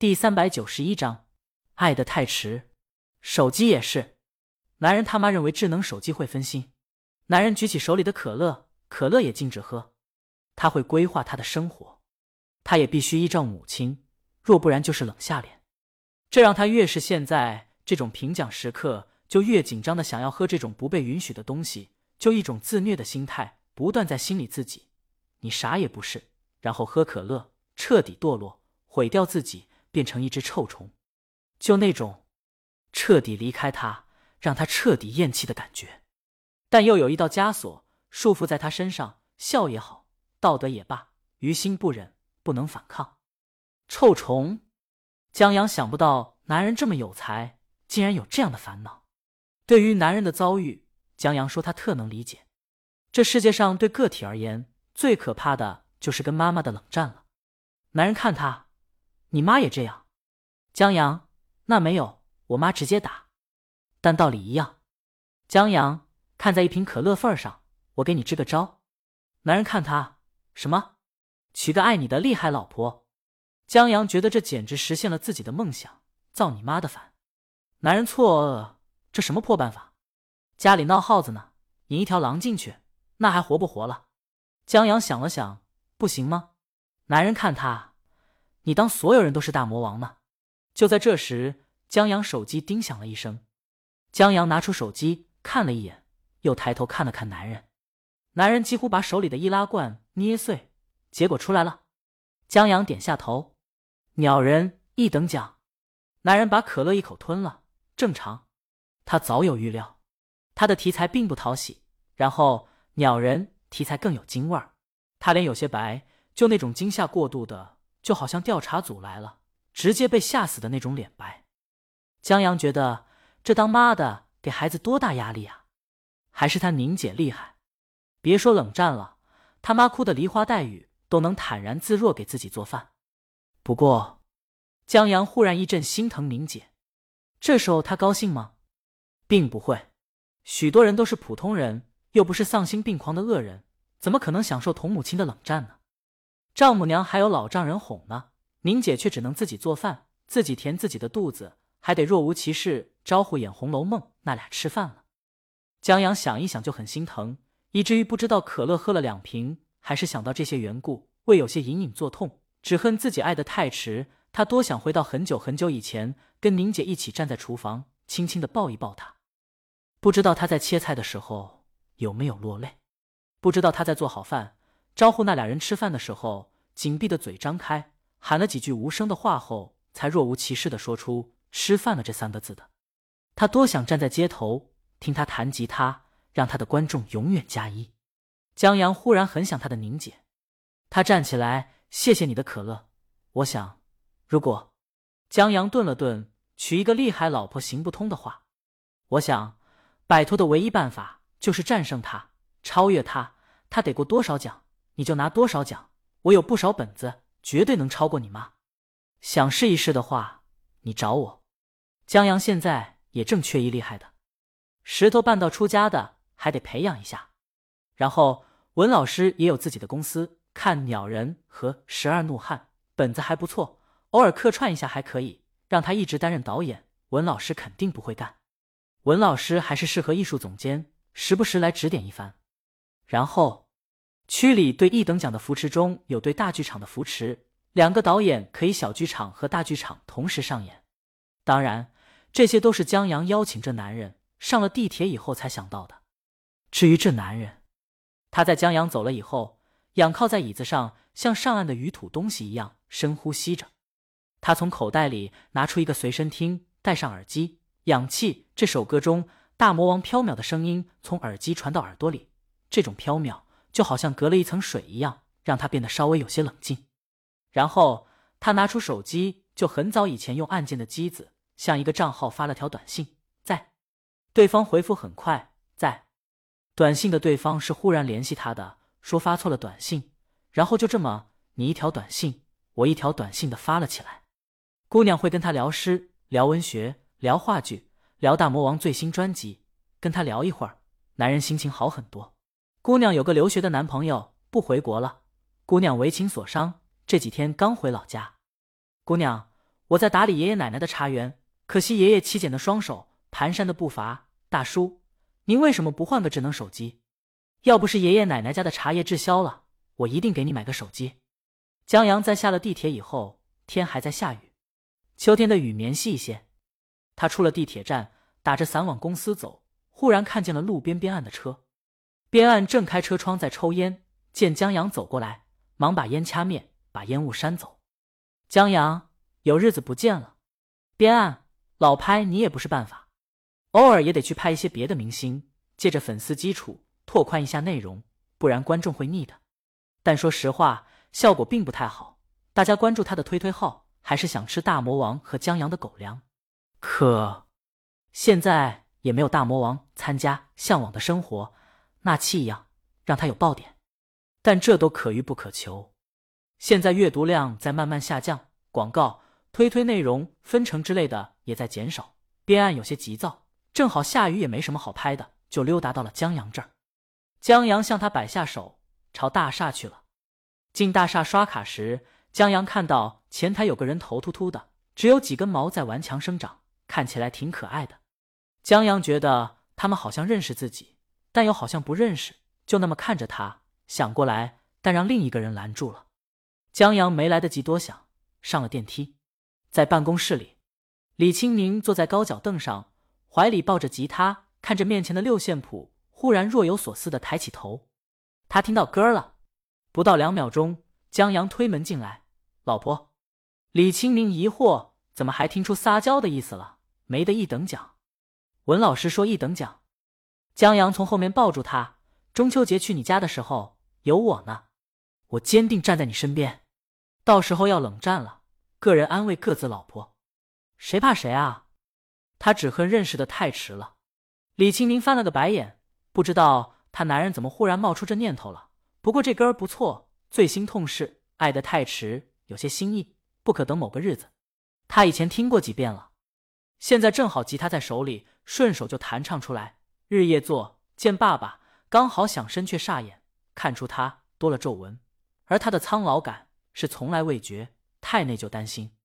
第三百九十一章，爱得太迟。手机也是，男人他妈认为智能手机会分心。男人举起手里的可乐，可乐也禁止喝。他会规划他的生活，他也必须依照母亲，若不然就是冷下脸。这让他越是现在这种评奖时刻，就越紧张的想要喝这种不被允许的东西，就一种自虐的心态，不断在心里自己：你啥也不是，然后喝可乐，彻底堕落，毁掉自己。变成一只臭虫，就那种彻底离开他，让他彻底厌弃的感觉。但又有一道枷锁束缚在他身上，笑也好，道德也罢，于心不忍，不能反抗。臭虫，江阳想不到男人这么有才，竟然有这样的烦恼。对于男人的遭遇，江阳说他特能理解。这世界上对个体而言，最可怕的就是跟妈妈的冷战了。男人看他。你妈也这样，江阳，那没有，我妈直接打，但道理一样。江阳，看在一瓶可乐份上，我给你支个招。男人看他什么，娶个爱你的厉害老婆。江阳觉得这简直实现了自己的梦想，造你妈的反。男人错愕，这什么破办法？家里闹耗子呢，引一条狼进去，那还活不活了？江阳想了想，不行吗？男人看他。你当所有人都是大魔王吗？就在这时，江阳手机叮响了一声。江阳拿出手机看了一眼，又抬头看了看男人。男人几乎把手里的易拉罐捏碎。结果出来了。江阳点下头。鸟人一等奖。男人把可乐一口吞了。正常，他早有预料。他的题材并不讨喜，然后鸟人题材更有京味儿。他脸有些白，就那种惊吓过度的。就好像调查组来了，直接被吓死的那种脸白。江阳觉得这当妈的给孩子多大压力啊！还是他宁姐厉害，别说冷战了，他妈哭的梨花带雨都能坦然自若给自己做饭。不过，江阳忽然一阵心疼宁姐。这时候他高兴吗？并不会。许多人都是普通人，又不是丧心病狂的恶人，怎么可能享受同母亲的冷战呢？丈母娘还有老丈人哄呢，宁姐却只能自己做饭，自己填自己的肚子，还得若无其事招呼演《红楼梦》那俩吃饭了。江阳想一想就很心疼，以至于不知道可乐喝了两瓶，还是想到这些缘故，胃有些隐隐作痛，只恨自己爱得太迟。他多想回到很久很久以前，跟宁姐一起站在厨房，轻轻的抱一抱她。不知道他在切菜的时候有没有落泪，不知道他在做好饭。招呼那俩人吃饭的时候，紧闭的嘴张开，喊了几句无声的话后，才若无其事的说出“吃饭了”这三个字的。他多想站在街头听他弹吉他，让他的观众永远加一。江阳忽然很想他的宁姐，他站起来，谢谢你的可乐。我想，如果江阳顿了顿，娶一个厉害老婆行不通的话，我想，摆脱的唯一办法就是战胜他，超越他。他得过多少奖？你就拿多少奖，我有不少本子，绝对能超过你妈。想试一试的话，你找我。江阳现在也正缺一厉害的，石头半道出家的还得培养一下。然后文老师也有自己的公司，看鸟人和十二怒汉本子还不错，偶尔客串一下还可以。让他一直担任导演，文老师肯定不会干。文老师还是适合艺术总监，时不时来指点一番。然后。区里对一等奖的扶持中有对大剧场的扶持，两个导演可以小剧场和大剧场同时上演。当然，这些都是江阳邀请这男人上了地铁以后才想到的。至于这男人，他在江阳走了以后，仰靠在椅子上，像上岸的鱼吐东西一样深呼吸着。他从口袋里拿出一个随身听，戴上耳机，氧气。这首歌中大魔王飘渺的声音从耳机传到耳朵里，这种飘渺。就好像隔了一层水一样，让他变得稍微有些冷静。然后他拿出手机，就很早以前用按键的机子，向一个账号发了条短信，在。对方回复很快，在。短信的对方是忽然联系他的，说发错了短信，然后就这么你一条短信，我一条短信的发了起来。姑娘会跟他聊诗、聊文学、聊话剧、聊大魔王最新专辑，跟他聊一会儿，男人心情好很多。姑娘有个留学的男朋友，不回国了。姑娘为情所伤，这几天刚回老家。姑娘，我在打理爷爷奶奶的茶园，可惜爷爷起茧的双手，蹒跚的步伐。大叔，您为什么不换个智能手机？要不是爷爷奶奶家的茶叶滞销了，我一定给你买个手机。江阳在下了地铁以后，天还在下雨，秋天的雨绵细一些。他出了地铁站，打着伞往公司走，忽然看见了路边边岸的车，边岸正开车窗在抽烟，见江阳走过来，忙把烟掐灭，把烟雾扇走。江阳。有日子不见了，边岸老拍你也不是办法，偶尔也得去拍一些别的明星，借着粉丝基础拓宽一下内容，不然观众会腻的。但说实话，效果并不太好。大家关注他的推推号，还是想吃大魔王和江阳的狗粮。可现在也没有大魔王参加《向往的生活》，纳气一样让他有爆点。但这都可遇不可求。现在阅读量在慢慢下降，广告。推推内容分成之类的也在减少，边岸有些急躁，正好下雨也没什么好拍的，就溜达到了江阳这儿。江阳向他摆下手，朝大厦去了。进大厦刷卡时，江阳看到前台有个人头秃秃的，只有几根毛在顽强生长，看起来挺可爱的。江阳觉得他们好像认识自己，但又好像不认识，就那么看着他，想过来，但让另一个人拦住了。江阳没来得及多想，上了电梯。在办公室里，李清明坐在高脚凳上，怀里抱着吉他，看着面前的六线谱，忽然若有所思的抬起头。他听到歌了。不到两秒钟，江阳推门进来：“老婆。”李清明疑惑：“怎么还听出撒娇的意思了？没得一等奖。”文老师说：“一等奖。”江阳从后面抱住他：“中秋节去你家的时候，有我呢，我坚定站在你身边。到时候要冷战了。”个人安慰各自老婆，谁怕谁啊？他只恨认识的太迟了。李清明翻了个白眼，不知道他男人怎么忽然冒出这念头了。不过这歌儿不错，最心痛是爱得太迟，有些心意，不可等某个日子。他以前听过几遍了，现在正好吉他在手里，顺手就弹唱出来。日夜做见爸爸，刚好想伸却煞眼，看出他多了皱纹，而他的苍老感是从来未觉。太内疚，担心。